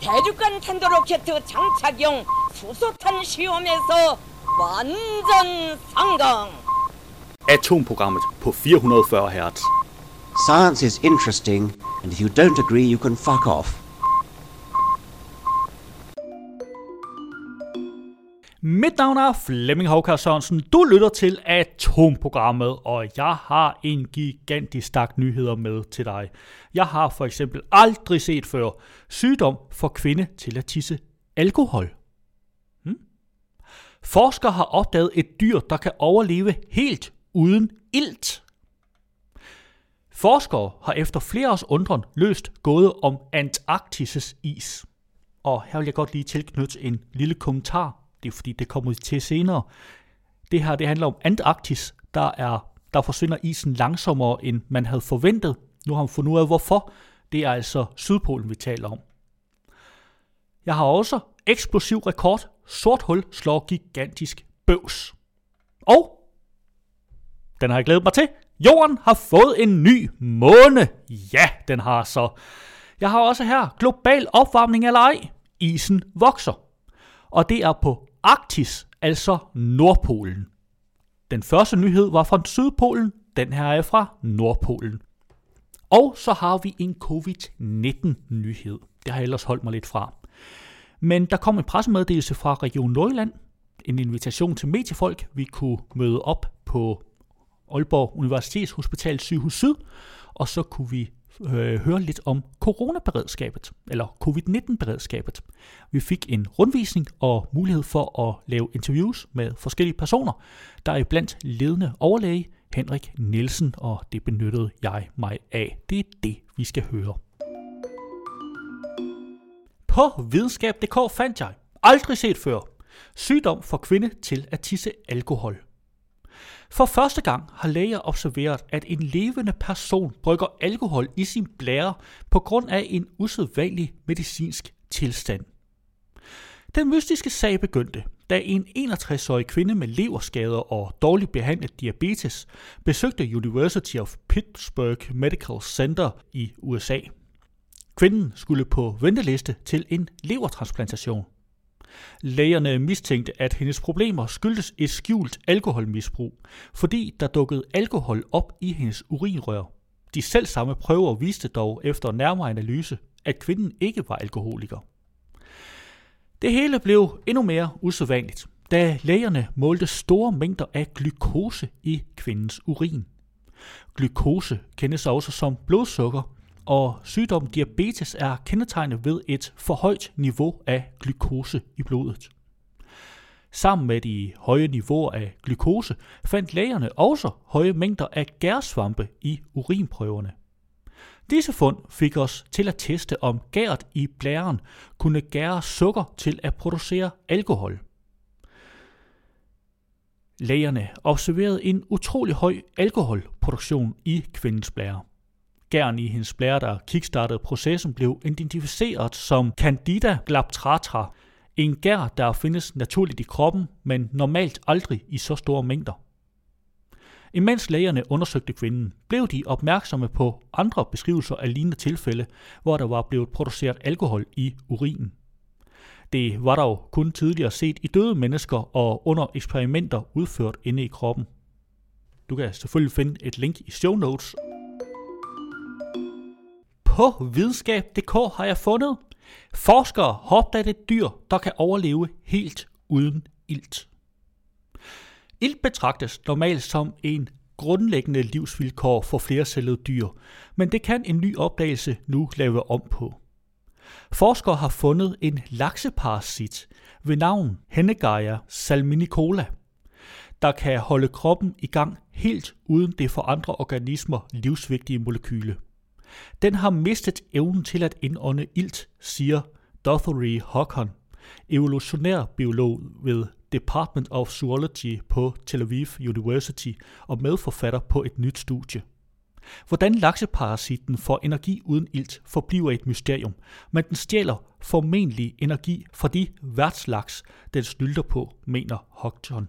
대륙간 탄도로켓 장착용 수소탄 시험에서 완전 성공. Atomprogrammet på 440 Hz. Science is interesting, and if you don't agree, you can fuck off. Mit navn er Flemming Havkær Sørensen. Du lytter til Atomprogrammet, og jeg har en gigantisk stak nyheder med til dig. Jeg har for eksempel aldrig set før sygdom for kvinde til at tisse alkohol. Hmm? Forskere har opdaget et dyr, der kan overleve helt uden ilt. Forskere har efter flere års undren løst gåde om Antarktis' is. Og her vil jeg godt lige tilknytte en lille kommentar det er fordi, det kommer til senere. Det her, det handler om Antarktis, der, er, der forsvinder isen langsommere, end man havde forventet. Nu har man fundet ud af, hvorfor. Det er altså Sydpolen, vi taler om. Jeg har også eksplosiv rekord. Sort hul slår gigantisk bøvs. Og den har jeg glædet mig til. Jorden har fået en ny måne. Ja, den har så. Jeg har også her global opvarmning eller ej. Isen vokser. Og det er på Arktis, altså Nordpolen. Den første nyhed var fra Sydpolen, den her er fra Nordpolen. Og så har vi en covid-19-nyhed. Det har jeg ellers holdt mig lidt fra. Men der kom en pressemeddelelse fra Region Nordjylland. En invitation til mediefolk. Vi kunne møde op på Aalborg Universitetshospital Sygehus Syd, og så kunne vi øh, høre lidt om coronaberedskabet, eller covid-19-beredskabet. Vi fik en rundvisning og mulighed for at lave interviews med forskellige personer, der er blandt ledende overlæge Henrik Nielsen, og det benyttede jeg mig af. Det er det, vi skal høre. På videnskab.dk fandt jeg, aldrig set før, sygdom for kvinde til at tisse alkohol. For første gang har læger observeret, at en levende person brygger alkohol i sin blære på grund af en usædvanlig medicinsk tilstand. Den mystiske sag begyndte, da en 61-årig kvinde med leverskader og dårligt behandlet diabetes besøgte University of Pittsburgh Medical Center i USA. Kvinden skulle på venteliste til en levertransplantation. Lægerne mistænkte, at hendes problemer skyldtes et skjult alkoholmisbrug, fordi der dukkede alkohol op i hendes urinrør. De selv samme prøver viste dog efter nærmere analyse, at kvinden ikke var alkoholiker. Det hele blev endnu mere usædvanligt, da lægerne målte store mængder af glukose i kvindens urin. Glukose kendes også som blodsukker, og sygdommen diabetes er kendetegnet ved et forhøjt niveau af glukose i blodet. Sammen med de høje niveauer af glukose fandt lægerne også høje mængder af gærsvampe i urinprøverne. Disse fund fik os til at teste, om gæret i blæren kunne gære sukker til at producere alkohol. Lægerne observerede en utrolig høj alkoholproduktion i kvindens blære gern i hendes blære, der kickstartede processen, blev identificeret som Candida glabtratra, en gær, der findes naturligt i kroppen, men normalt aldrig i så store mængder. Imens lægerne undersøgte kvinden, blev de opmærksomme på andre beskrivelser af lignende tilfælde, hvor der var blevet produceret alkohol i urinen. Det var dog kun tidligere set i døde mennesker og under eksperimenter udført inde i kroppen. Du kan selvfølgelig finde et link i show notes. På videnskab.dk har jeg fundet, forskere har opdaget et dyr, der kan overleve helt uden ilt. Ilt betragtes normalt som en grundlæggende livsvilkår for flercellede dyr, men det kan en ny opdagelse nu lave om på. Forskere har fundet en lakseparasit ved navn Hennegaia salminicola, der kan holde kroppen i gang helt uden det for andre organismer livsvigtige molekyle. Den har mistet evnen til at indånde ilt, siger Dothery Håkon, evolutionær biolog ved Department of Zoology på Tel Aviv University og medforfatter på et nyt studie. Hvordan lakseparasitten får energi uden ilt forbliver et mysterium, men den stjæler formentlig energi fra de værtslaks, den snylter på, mener Hodgson.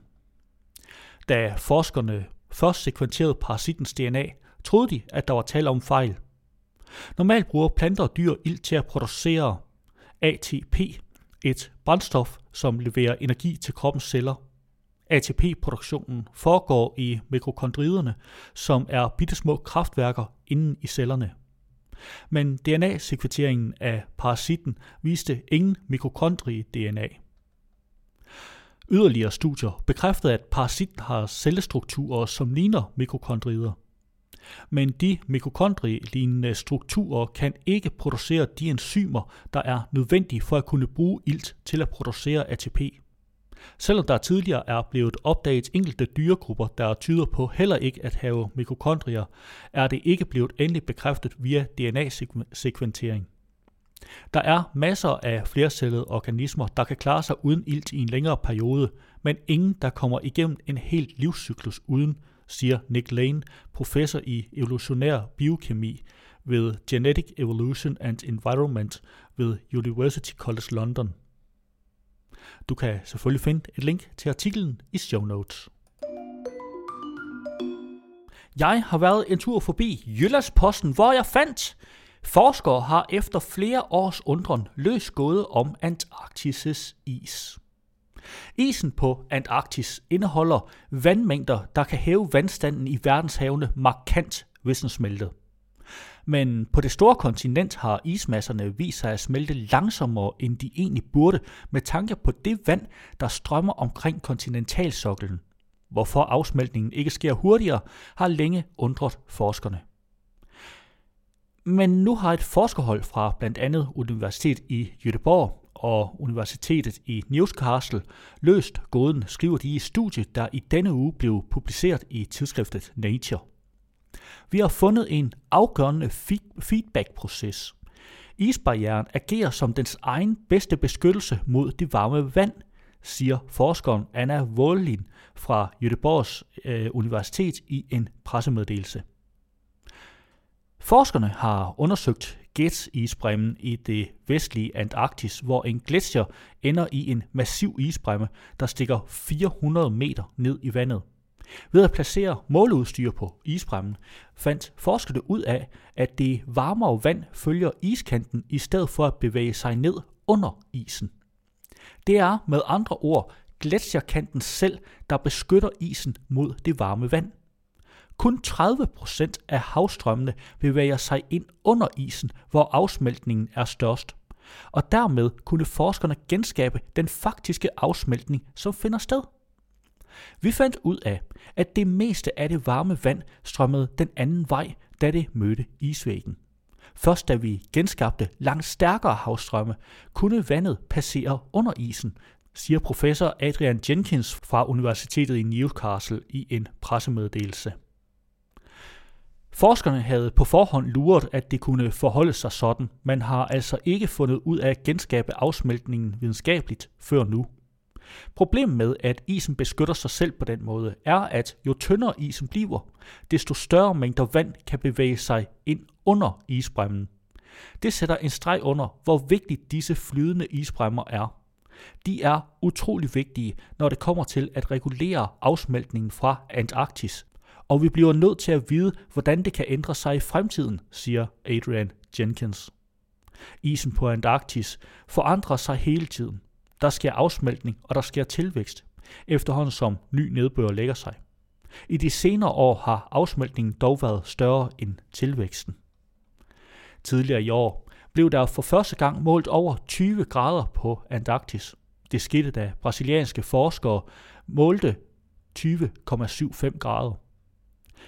Da forskerne først sekventerede parasittens DNA, troede de, at der var tale om fejl. Normalt bruger planter og dyr ilt til at producere ATP, et brændstof, som leverer energi til kroppens celler. ATP-produktionen foregår i mikrokondrierne, som er bittesmå kraftværker inden i cellerne. Men DNA-sekventeringen af parasitten viste ingen mitokondrie-DNA. Yderligere studier bekræftede, at parasitten har cellestrukturer, som ligner mitokondrier. Men de mitokondrielignende strukturer kan ikke producere de enzymer, der er nødvendige for at kunne bruge ilt til at producere ATP. Selvom der tidligere er blevet opdaget enkelte dyregrupper, der tyder på heller ikke at have mitokondrier, er det ikke blevet endeligt bekræftet via DNA-sekventering. Der er masser af flercellede organismer, der kan klare sig uden ilt i en længere periode, men ingen, der kommer igennem en helt livscyklus uden, siger Nick Lane, professor i evolutionær biokemi ved Genetic Evolution and Environment ved University College London. Du kan selvfølgelig finde et link til artiklen i show notes. Jeg har været en tur forbi Jyllandsposten, hvor jeg fandt, forskere har efter flere års undren løst gåde om Antarktis' is. Isen på Antarktis indeholder vandmængder, der kan hæve vandstanden i verdenshavene markant, hvis den smelter. Men på det store kontinent har ismasserne vist sig at smelte langsommere, end de egentlig burde, med tanke på det vand, der strømmer omkring kontinentalsoklen. Hvorfor afsmeltningen ikke sker hurtigere, har længe undret forskerne. Men nu har et forskerhold fra blandt andet Universitet i Göteborg og Universitetet i Newcastle løst gåden, skriver de i studiet, der i denne uge blev publiceret i tidsskriftet Nature. Vi har fundet en afgørende feedback-proces. Isbarrieren agerer som dens egen bedste beskyttelse mod det varme vand, siger forskeren Anna Wollin fra Göteborgs øh, Universitet i en pressemeddelelse. Forskerne har undersøgt Gets-isbremmen i det vestlige Antarktis, hvor en gletsjer ender i en massiv isbremme, der stikker 400 meter ned i vandet. Ved at placere måleudstyr på isbremmen, fandt forskerne ud af, at det varmere vand følger iskanten i stedet for at bevæge sig ned under isen. Det er med andre ord gletsjerkanten selv, der beskytter isen mod det varme vand. Kun 30% af havstrømmene bevæger sig ind under isen, hvor afsmeltningen er størst. Og dermed kunne forskerne genskabe den faktiske afsmeltning, som finder sted. Vi fandt ud af, at det meste af det varme vand strømmede den anden vej, da det mødte isvæggen. Først da vi genskabte langt stærkere havstrømme, kunne vandet passere under isen, siger professor Adrian Jenkins fra Universitetet i Newcastle i en pressemeddelelse. Forskerne havde på forhånd luret, at det kunne forholde sig sådan, men har altså ikke fundet ud af at genskabe afsmeltningen videnskabeligt før nu. Problemet med, at isen beskytter sig selv på den måde, er, at jo tyndere isen bliver, desto større mængder vand kan bevæge sig ind under isbremmen. Det sætter en streg under, hvor vigtigt disse flydende isbremmer er. De er utrolig vigtige, når det kommer til at regulere afsmeltningen fra Antarktis, og vi bliver nødt til at vide, hvordan det kan ændre sig i fremtiden, siger Adrian Jenkins. Isen på Antarktis forandrer sig hele tiden. Der sker afsmeltning, og der sker tilvækst, efterhånden som ny nedbør lægger sig. I de senere år har afsmeltningen dog været større end tilvæksten. Tidligere i år blev der for første gang målt over 20 grader på Antarktis. Det skete, da brasilianske forskere målte 20,75 grader.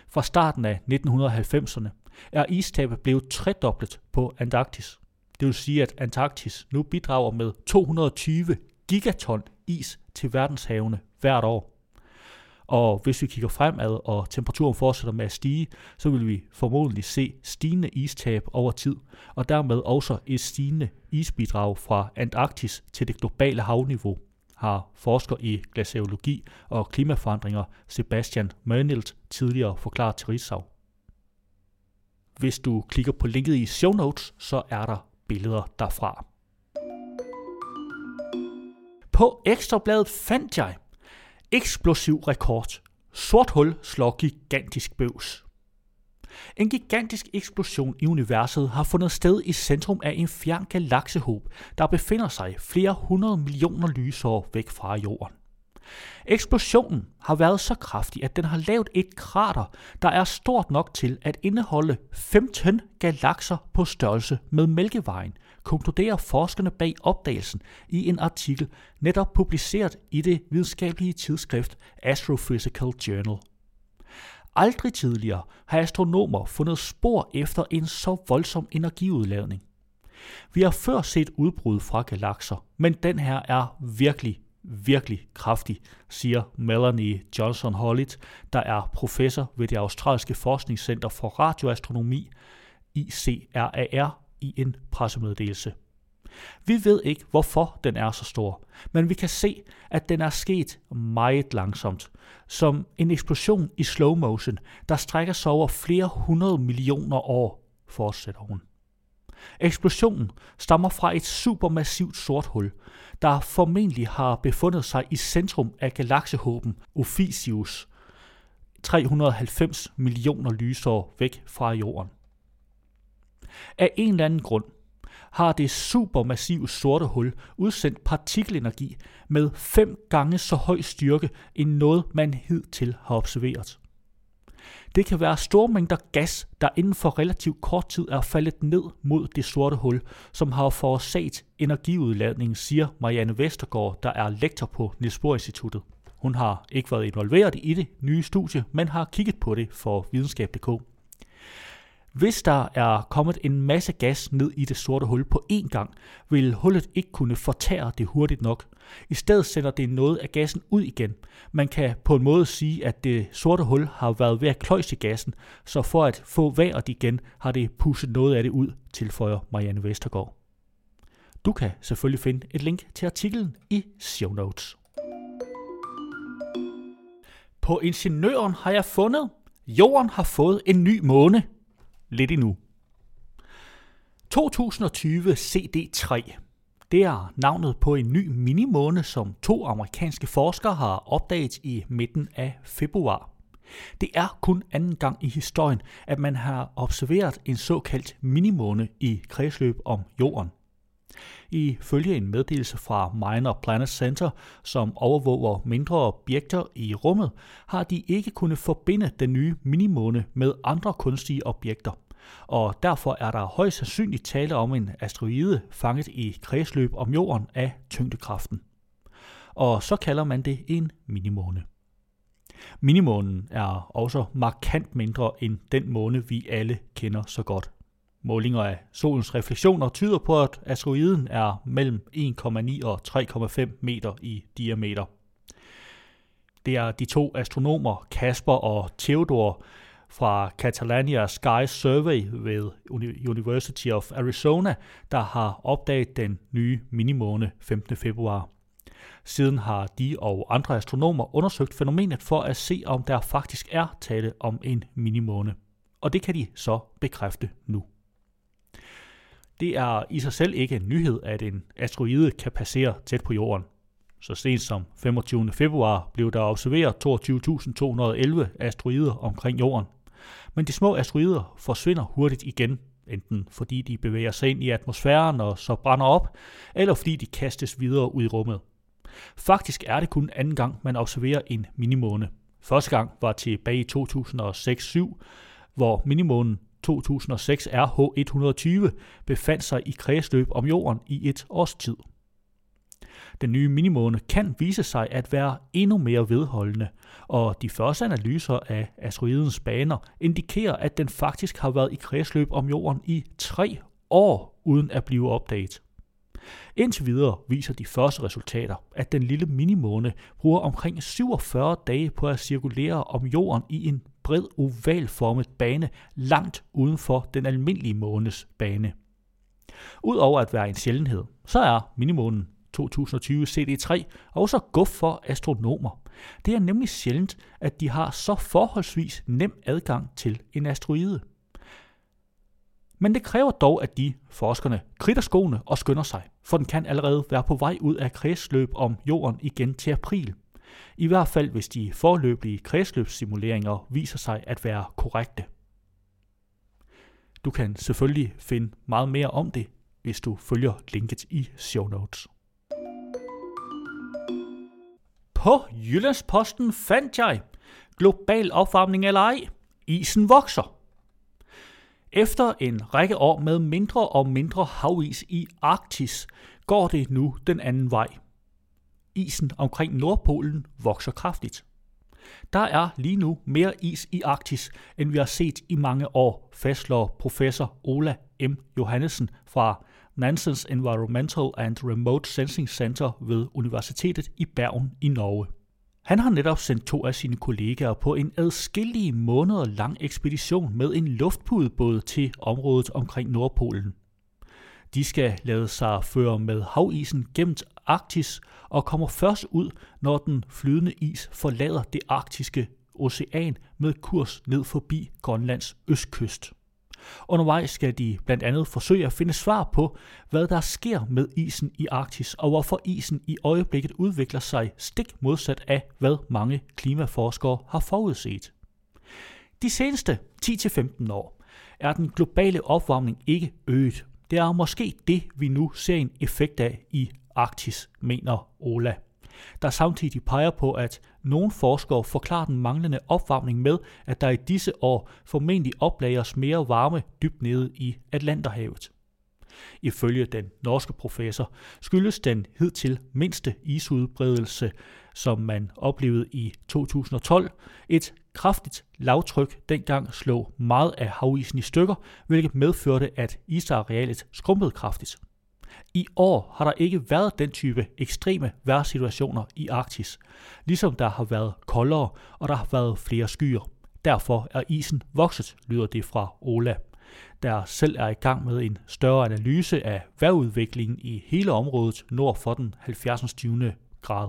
Fra starten af 1990'erne er istabet blevet tredoblet på Antarktis. Det vil sige, at Antarktis nu bidrager med 220 gigaton is til verdenshavene hvert år. Og hvis vi kigger fremad, og temperaturen fortsætter med at stige, så vil vi formodentlig se stigende istab over tid, og dermed også et stigende isbidrag fra Antarktis til det globale havniveau, har forsker i glaciologi og klimaforandringer Sebastian Mørnilt tidligere forklaret til Rigsau. Hvis du klikker på linket i show notes, så er der billeder derfra. På Ekstrabladet fandt jeg eksplosiv rekord. Sort hul slår gigantisk bøvs. En gigantisk eksplosion i universet har fundet sted i centrum af en fjern galaksehob, der befinder sig flere hundrede millioner lysår væk fra jorden. Eksplosionen har været så kraftig, at den har lavet et krater, der er stort nok til at indeholde 15 galakser på størrelse med Mælkevejen, konkluderer forskerne bag opdagelsen i en artikel netop publiceret i det videnskabelige tidsskrift Astrophysical Journal. Aldrig tidligere har astronomer fundet spor efter en så voldsom energiudladning. Vi har før set udbrud fra galakser, men den her er virkelig, virkelig kraftig, siger Melanie Johnson Hollett, der er professor ved det australske forskningscenter for radioastronomi, ICRAR, i en pressemeddelelse. Vi ved ikke, hvorfor den er så stor, men vi kan se, at den er sket meget langsomt, som en eksplosion i slow motion, der strækker sig over flere hundrede millioner år, fortsætter hun. Eksplosionen stammer fra et supermassivt sort hul, der formentlig har befundet sig i centrum af galaksehåben Ophiuchus, 390 millioner lysår væk fra jorden. Af en eller anden grund har det supermassive sorte hul udsendt partikelenergi med fem gange så høj styrke end noget, man hidtil har observeret. Det kan være store mængder gas, der inden for relativt kort tid er faldet ned mod det sorte hul, som har forårsaget energiudladningen, siger Marianne Vestergaard, der er lektor på Niels Bohr Instituttet. Hun har ikke været involveret i det nye studie, men har kigget på det for videnskab.dk. Hvis der er kommet en masse gas ned i det sorte hul på én gang, vil hullet ikke kunne fortære det hurtigt nok. I stedet sender det noget af gassen ud igen. Man kan på en måde sige, at det sorte hul har været ved at kløjse gassen, så for at få vejret igen, har det pusset noget af det ud, tilføjer Marianne Vestergaard. Du kan selvfølgelig finde et link til artiklen i show notes. På Ingeniøren har jeg fundet, Jorden har fået en ny måne – lidt endnu. 2020 CD3. Det er navnet på en ny minimåne, som to amerikanske forskere har opdaget i midten af februar. Det er kun anden gang i historien, at man har observeret en såkaldt minimåne i kredsløb om jorden. Ifølge en meddelelse fra Minor Planet Center, som overvåger mindre objekter i rummet, har de ikke kunnet forbinde den nye minimåne med andre kunstige objekter og derfor er der højst sandsynligt tale om en asteroide fanget i kredsløb om jorden af tyngdekraften. Og så kalder man det en minimåne. Minimånen er også markant mindre end den måne, vi alle kender så godt. Målinger af solens refleksioner tyder på, at asteroiden er mellem 1,9 og 3,5 meter i diameter. Det er de to astronomer Kasper og Theodor, fra Catalania Sky Survey ved University of Arizona, der har opdaget den nye minimåne 15. februar. Siden har de og andre astronomer undersøgt fænomenet for at se, om der faktisk er tale om en minimåne. Og det kan de så bekræfte nu. Det er i sig selv ikke en nyhed, at en asteroide kan passere tæt på jorden. Så sent som 25. februar blev der observeret 22.211 asteroider omkring jorden. Men de små asteroider forsvinder hurtigt igen, enten fordi de bevæger sig ind i atmosfæren og så brænder op, eller fordi de kastes videre ud i rummet. Faktisk er det kun anden gang, man observerer en minimåne. Første gang var tilbage i 2006-7, hvor minimånen 2006 RH120 befandt sig i kredsløb om jorden i et års tid. Den nye minimåne kan vise sig at være endnu mere vedholdende, og de første analyser af asteroidens baner indikerer, at den faktisk har været i kredsløb om jorden i tre år uden at blive opdaget. Indtil videre viser de første resultater, at den lille minimåne bruger omkring 47 dage på at cirkulere om jorden i en bred ovalformet bane langt uden for den almindelige månes bane. Udover at være en sjældenhed, så er minimånen 2020 CD3 også guf for astronomer. Det er nemlig sjældent, at de har så forholdsvis nem adgang til en asteroide. Men det kræver dog, at de, forskerne, kritter skoene og skynder sig, for den kan allerede være på vej ud af kredsløb om jorden igen til april. I hvert fald hvis de forløbige kredsløbssimuleringer viser sig at være korrekte. Du kan selvfølgelig finde meget mere om det, hvis du følger linket i show notes. På Jyllandsposten fandt jeg global opvarmning eller ej. Isen vokser. Efter en række år med mindre og mindre havis i Arktis, går det nu den anden vej. Isen omkring Nordpolen vokser kraftigt. Der er lige nu mere is i Arktis, end vi har set i mange år, fastslår professor Ola M. Johannessen fra Nansens Environmental and Remote Sensing Center ved Universitetet i Bergen i Norge. Han har netop sendt to af sine kollegaer på en adskillige måneder lang ekspedition med en luftpudebåd til området omkring Nordpolen. De skal lade sig føre med havisen gennem Arktis og kommer først ud, når den flydende is forlader det arktiske ocean med kurs ned forbi Grønlands østkyst. Undervejs skal de blandt andet forsøge at finde svar på, hvad der sker med isen i Arktis, og hvorfor isen i øjeblikket udvikler sig stik modsat af, hvad mange klimaforskere har forudset. De seneste 10-15 år er den globale opvarmning ikke øget. Det er måske det, vi nu ser en effekt af i Arktis, mener Ola der samtidig peger på, at nogle forskere forklarer den manglende opvarmning med, at der i disse år formentlig oplagres mere varme dybt nede i Atlanterhavet. Ifølge den norske professor skyldes den hidtil mindste isudbredelse, som man oplevede i 2012, et kraftigt lavtryk dengang slog meget af havisen i stykker, hvilket medførte, at isarealet skrumpede kraftigt. I år har der ikke været den type ekstreme vejrsituationer i Arktis, ligesom der har været koldere, og der har været flere skyer. Derfor er isen vokset, lyder det fra Ola, der selv er i gang med en større analyse af vejrudviklingen i hele området nord for den 70. 20. grad.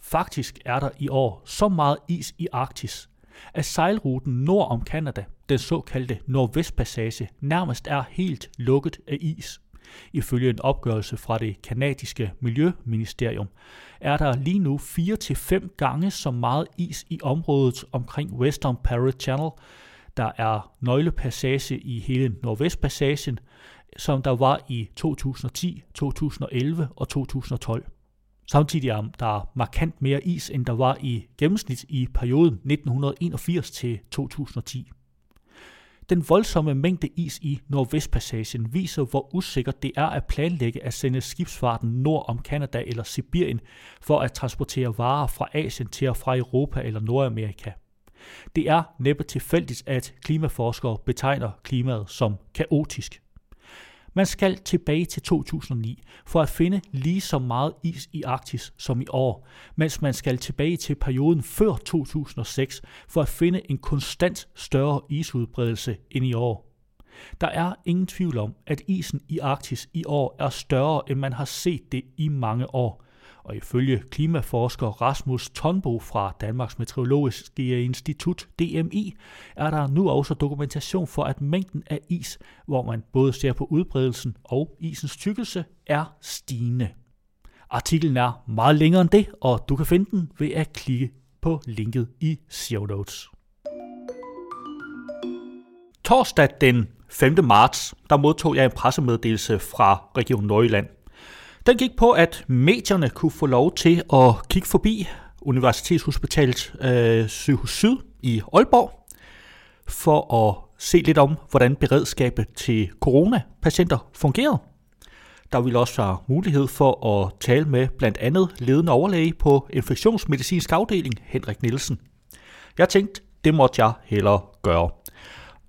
Faktisk er der i år så meget is i Arktis, at sejlruten nord om Kanada, den såkaldte Nordvestpassage, nærmest er helt lukket af is. Ifølge en opgørelse fra det kanadiske Miljøministerium er der lige nu 4-5 gange så meget is i området omkring Western Parrot Channel, der er nøglepassage i hele Nordvestpassagen, som der var i 2010, 2011 og 2012. Samtidig er der markant mere is, end der var i gennemsnit i perioden 1981 til 2010. Den voldsomme mængde is i Nordvestpassagen viser, hvor usikkert det er at planlægge at sende skibsfarten nord om Kanada eller Sibirien for at transportere varer fra Asien til og fra Europa eller Nordamerika. Det er næppe tilfældigt, at klimaforskere betegner klimaet som kaotisk. Man skal tilbage til 2009 for at finde lige så meget is i Arktis som i år, mens man skal tilbage til perioden før 2006 for at finde en konstant større isudbredelse end i år. Der er ingen tvivl om, at isen i Arktis i år er større, end man har set det i mange år og ifølge klimaforsker Rasmus Tonbo fra Danmarks Meteorologiske Institut, DMI, er der nu også dokumentation for, at mængden af is, hvor man både ser på udbredelsen og isens tykkelse, er stigende. Artiklen er meget længere end det, og du kan finde den ved at klikke på linket i show notes. Torsdag den 5. marts, der modtog jeg en pressemeddelelse fra Region Nordjylland, den gik på, at medierne kunne få lov til at kigge forbi Universitetshospitalet øh, Sygehus Syd i Aalborg, for at se lidt om, hvordan beredskabet til coronapatienter fungerede. Der ville også være mulighed for at tale med blandt andet ledende overlæge på infektionsmedicinsk afdeling, Henrik Nielsen. Jeg tænkte, det måtte jeg hellere gøre.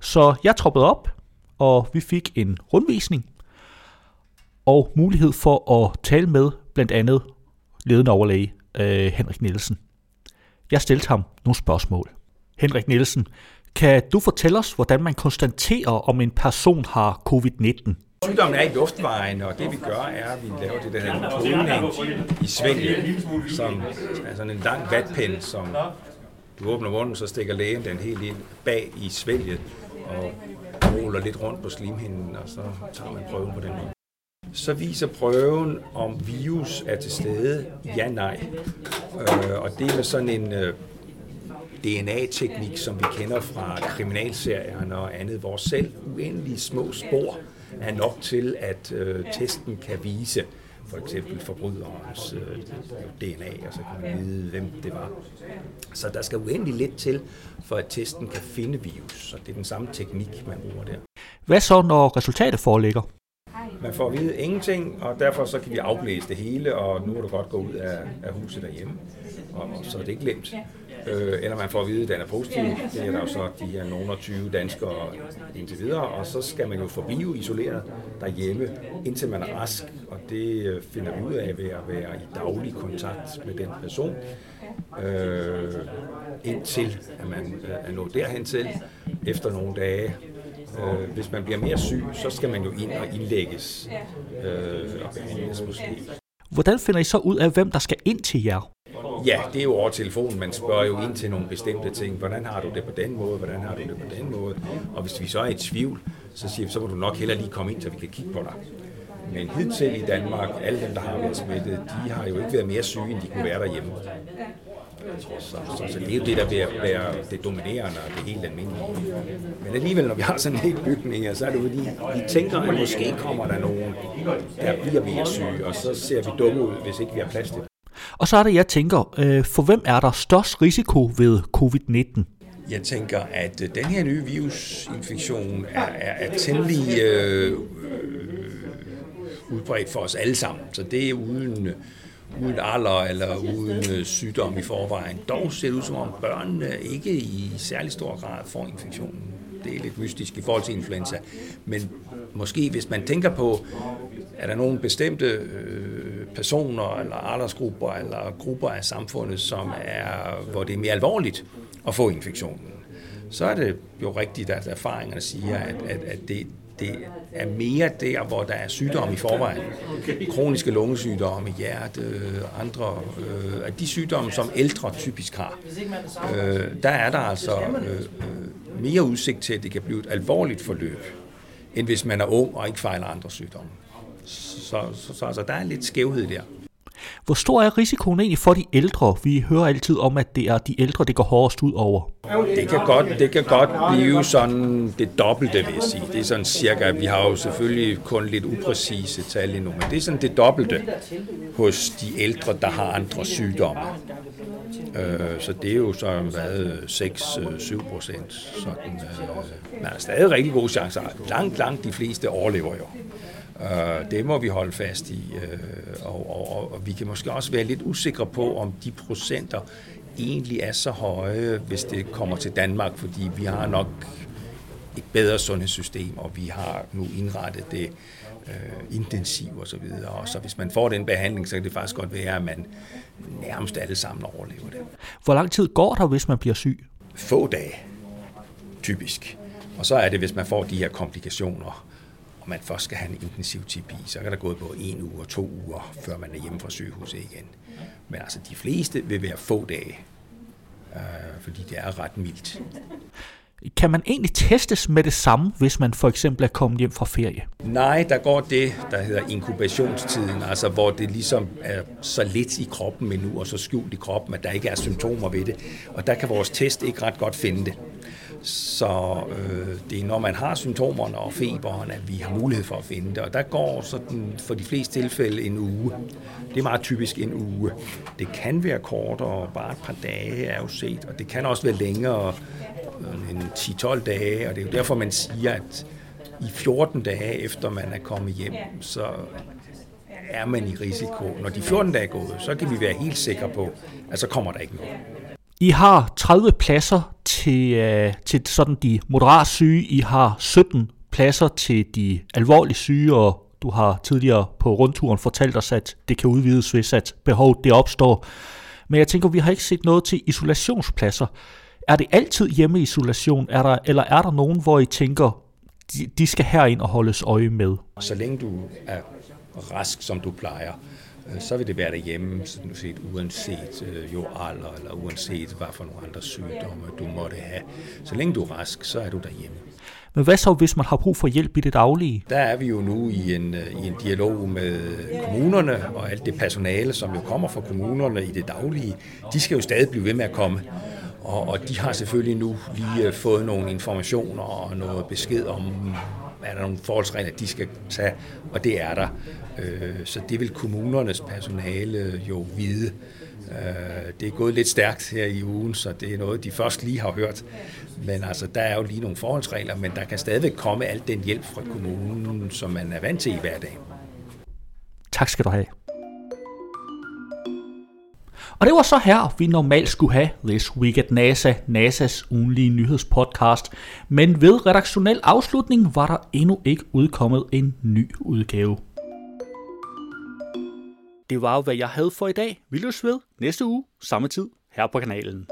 Så jeg troppede op, og vi fik en rundvisning og mulighed for at tale med blandt andet ledende overlæge øh, Henrik Nielsen. Jeg stillede ham nogle spørgsmål. Henrik Nielsen, kan du fortælle os, hvordan man konstaterer, om en person har covid-19? Sygdommen er i luftvejen, og det vi gør, er, at vi laver det, der hedder kodning i svælget, som er sådan en lang vatpind, som du åbner munden, så stikker lægen den helt ind bag i svælget, og ruller lidt rundt på slimhinden, og så tager man prøven på den måde så viser prøven, om virus er til stede, ja, nej. Øh, og det er med sådan en, øh, DNA-teknik, som vi kender fra kriminalserierne og andet, hvor selv uendelige små spor er nok til, at øh, testen kan vise for eksempel forbryderens øh, DNA, og så kan man vide, hvem det var. Så der skal uendelig lidt til, for at testen kan finde virus, så det er den samme teknik, man bruger der. Hvad så, når resultatet foreligger? Man får at vide ingenting, og derfor så kan vi afblæse det hele, og nu må du godt gå ud af, af huset derhjemme, og, og så er det ikke glemt. Øh, eller man får at vide, at den er positiv. Det er der jo så de her nogen og 20 danskere indtil videre, og så skal man jo forblive isoleret derhjemme, indtil man er rask, og det øh, finder vi ud af ved at være i daglig kontakt med den person, øh, indtil at man øh, er nået derhen til efter nogle dage, Øh, hvis man bliver mere syg, så skal man jo ind og indlægges øh, og behandles måske. Hvordan finder I så ud af, hvem der skal ind til jer? Ja, det er jo over telefonen. Man spørger jo ind til nogle bestemte ting. Hvordan har du det på den måde? Hvordan har du det på den måde? Og hvis vi så er i tvivl, så siger vi, så må du nok hellere lige komme ind, så vi kan kigge på dig. Men hidtil i Danmark, alle dem, der har været smittet, de har jo ikke været mere syge, end de kunne være derhjemme. Så, så, så det er jo det, der vil være det dominerende og det helt almindelige. Men alligevel, når vi har sådan en hel bygning, så er det fordi, vi tænker, at måske kommer der nogen, der bliver mere syge, og så ser vi dumme ud, hvis ikke vi har plads til det. Og så er det, jeg tænker, øh, for hvem er der størst risiko ved covid-19? Jeg tænker, at øh, den her nye virusinfektion er, er, er temmelig øh, øh, udbredt for os alle sammen. Så det er uden uden alder eller uden øh, sygdom i forvejen. Dog ser det ud som om børnene ikke i særlig stor grad får infektionen. Det er lidt mystisk i forhold til influenza. Men måske hvis man tænker på, er der nogle bestemte øh, personer eller aldersgrupper eller grupper af samfundet, som er, hvor det er mere alvorligt at få infektionen, så er det jo rigtigt, at erfaringerne siger, at, at, at det, det er mere der, hvor der er sygdomme i forvejen. Kroniske lungesygdomme, hjerte, andre øh, de sygdomme, som ældre typisk har. Øh, der er der altså øh, mere udsigt til, at det kan blive et alvorligt forløb, end hvis man er ung og ikke fejler andre sygdomme. Så, så, så altså, der er lidt skævhed der. Hvor stor er risikoen egentlig for de ældre? Vi hører altid om, at det er de ældre, det går hårdest ud over. Det kan godt, det kan godt blive sådan det dobbelte, vil jeg sige. Det er sådan cirka, vi har jo selvfølgelig kun lidt upræcise tal endnu, men det er sådan det dobbelte hos de ældre, der har andre sygdomme. Øh, så det er jo så hvad, 6-7 øh, procent. Sådan, øh, man har stadig rigtig gode chancer. Langt, langt de fleste overlever jo. Uh, det må vi holde fast i, uh, og, og, og vi kan måske også være lidt usikre på, om de procenter egentlig er så høje, hvis det kommer til Danmark, fordi vi har nok et bedre sundhedssystem, og vi har nu indrettet det uh, intensivt og så videre. Og så hvis man får den behandling, så kan det faktisk godt være, at man nærmest alle sammen overlever det. Hvor lang tid går der, hvis man bliver syg? Få dage, typisk. Og så er det, hvis man får de her komplikationer, og man først skal have en intensiv terapi, så kan der gå på en uge og to uger, før man er hjemme fra sygehuset igen. Men altså, de fleste vil være få dage, øh, fordi det er ret mildt. Kan man egentlig testes med det samme, hvis man for eksempel er kommet hjem fra ferie? Nej, der går det, der hedder inkubationstiden, altså hvor det ligesom er så lidt i kroppen endnu, og så skjult i kroppen, at der ikke er symptomer ved det. Og der kan vores test ikke ret godt finde det. Så øh, det er når man har symptomerne og feberen, at vi har mulighed for at finde det. Og der går sådan for de fleste tilfælde en uge. Det er meget typisk en uge. Det kan være kortere, bare et par dage er jo set, og det kan også være længere en end 10-12 dage, og det er jo derfor, man siger, at i 14 dage efter man er kommet hjem, så er man i risiko. Når de 14 dage er gået, så kan vi være helt sikre på, at så kommer der ikke noget. I har 30 pladser til, øh, til sådan de moderat syge. I har 17 pladser til de alvorligt syge, og du har tidligere på rundturen fortalt os, at det kan udvides, hvis at behovet det opstår. Men jeg tænker, vi har ikke set noget til isolationspladser. Er det altid hjemmeisolation, er der, eller er der nogen, hvor I tænker, de, de skal herind og holdes øje med? Så længe du er rask, som du plejer, Øh, så vil det være derhjemme, sådan set, uanset øh, jo alder, eller uanset hvad for nogle andre sygdomme du måtte have. Så længe du er rask, så er du derhjemme. Men hvad så, hvis man har brug for hjælp i det daglige? Der er vi jo nu i en, øh, i en dialog med kommunerne og alt det personale, som jo kommer fra kommunerne i det daglige. De skal jo stadig blive ved med at komme. Og, og de har selvfølgelig nu lige øh, fået nogle informationer og noget besked om, er der nogle forholdsregler, de skal tage, og det er der. Øh, så det vil kommunernes personale jo vide. Øh, det er gået lidt stærkt her i ugen, så det er noget, de først lige har hørt. Men altså, der er jo lige nogle forholdsregler, men der kan stadigvæk komme alt den hjælp fra kommunen, som man er vant til i hverdagen. Tak skal du have. Og det var så her, vi normalt skulle have This Week at NASA, NASA's ugenlige nyhedspodcast. Men ved redaktionel afslutning var der endnu ikke udkommet en ny udgave. Det var jo, hvad jeg havde for i dag. Vi løs ved næste uge, samme tid, her på kanalen.